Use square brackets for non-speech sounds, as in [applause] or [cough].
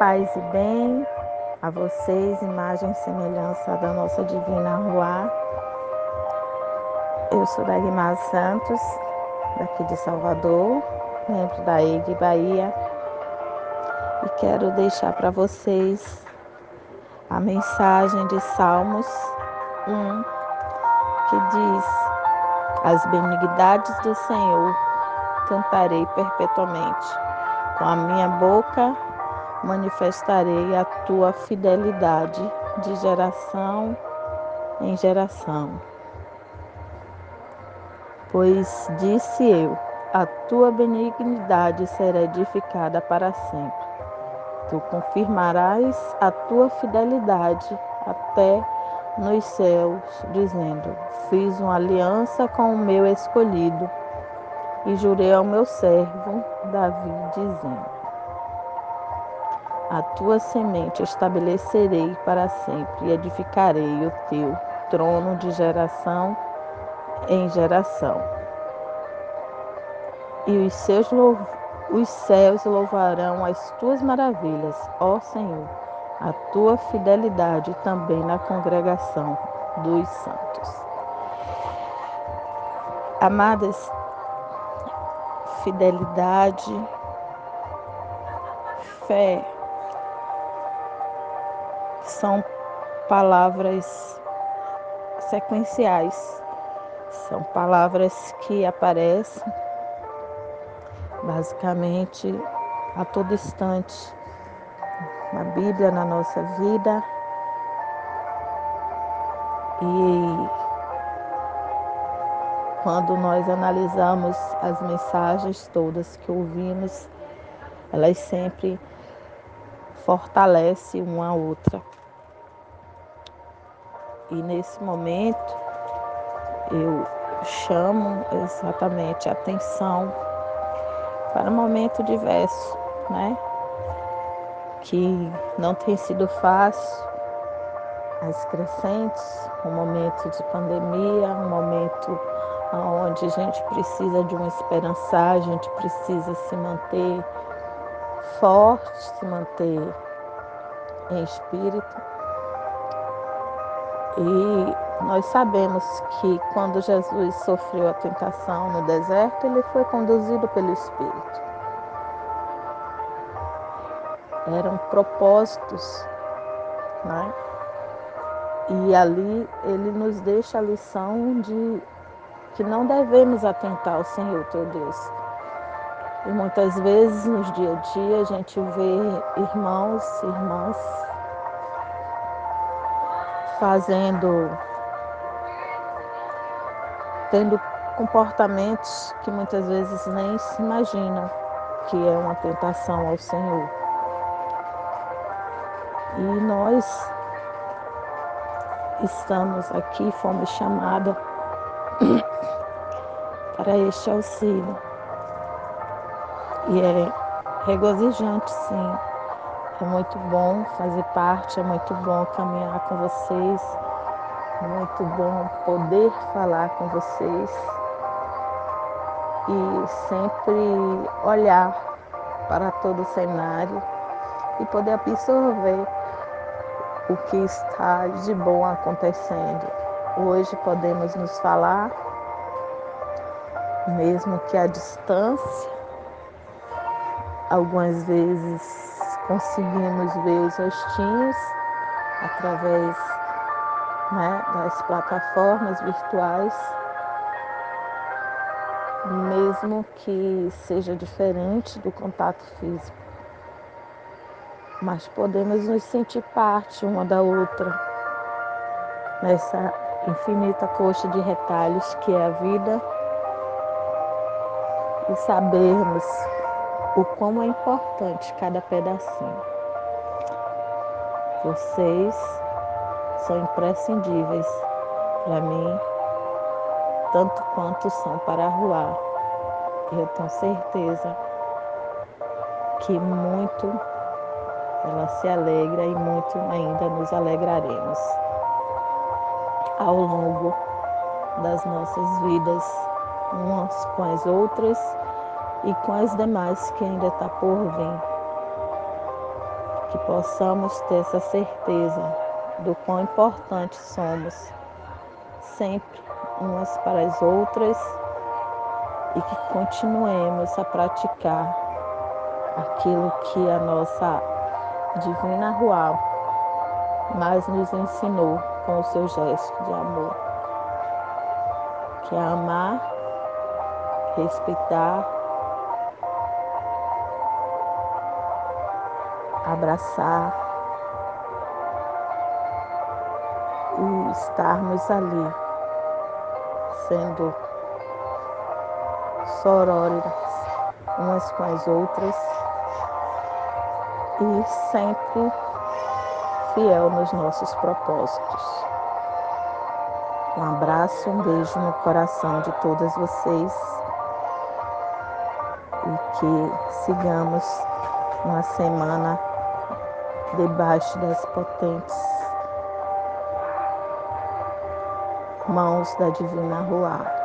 Paz e bem a vocês, imagem e semelhança da nossa divina Ruá. Eu sou Dagmar Santos, daqui de Salvador, membro da EG Bahia, e quero deixar para vocês a mensagem de Salmos 1, que diz: As benignidades do Senhor cantarei perpetuamente. Com a minha boca manifestarei a tua fidelidade de geração em geração. Pois disse eu: a tua benignidade será edificada para sempre. Tu confirmarás a tua fidelidade até nos céus, dizendo: Fiz uma aliança com o meu escolhido e jurei ao meu servo Davi, dizendo: A tua semente estabelecerei para sempre e edificarei o teu trono de geração em geração. E os, seus, os céus louvarão as tuas maravilhas, ó Senhor, a tua fidelidade também na congregação dos santos. Amadas, fidelidade, fé, são palavras sequenciais, são palavras que aparecem basicamente a todo instante na Bíblia, na nossa vida. E quando nós analisamos as mensagens todas que ouvimos, elas sempre fortalecem uma a outra. E nesse momento eu chamo exatamente a atenção para um momento diverso, né? Que não tem sido fácil, as crescentes, um momento de pandemia, um momento onde a gente precisa de uma esperança, a gente precisa se manter forte, se manter em espírito. E nós sabemos que quando Jesus sofreu a tentação no deserto, ele foi conduzido pelo Espírito. Eram propósitos, né? E ali ele nos deixa a lição de que não devemos atentar ao Senhor teu Deus. E muitas vezes nos dia a dia a gente vê irmãos irmãs fazendo, tendo comportamentos que muitas vezes nem se imaginam que é uma tentação ao Senhor. E nós estamos aqui, fomos chamados [coughs] para este auxílio. E é regozijante, sim. É muito bom fazer parte, é muito bom caminhar com vocês, muito bom poder falar com vocês e sempre olhar para todo o cenário e poder absorver o que está de bom acontecendo. Hoje podemos nos falar mesmo que à distância. Algumas vezes conseguimos ver os rostinhos através né, das plataformas virtuais, mesmo que seja diferente do contato físico. Mas podemos nos sentir parte uma da outra nessa infinita coxa de retalhos que é a vida e sabermos o quão é importante cada pedacinho. Vocês são imprescindíveis para mim, tanto quanto são para a rua. Eu tenho certeza que muito ela se alegra e muito ainda nos alegraremos ao longo das nossas vidas umas com as outras e com as demais que ainda está por vir. que possamos ter essa certeza do quão importantes somos sempre umas para as outras e que continuemos a praticar aquilo que a nossa divina Rual mais nos ensinou com o seu gesto de amor, que é amar, respeitar, abraçar e estarmos ali sendo sororas umas com as outras e sempre fiel nos nossos propósitos. Um abraço, um beijo no coração de todas vocês e que sigamos uma semana debaixo das potentes mãos da Divina Ruá.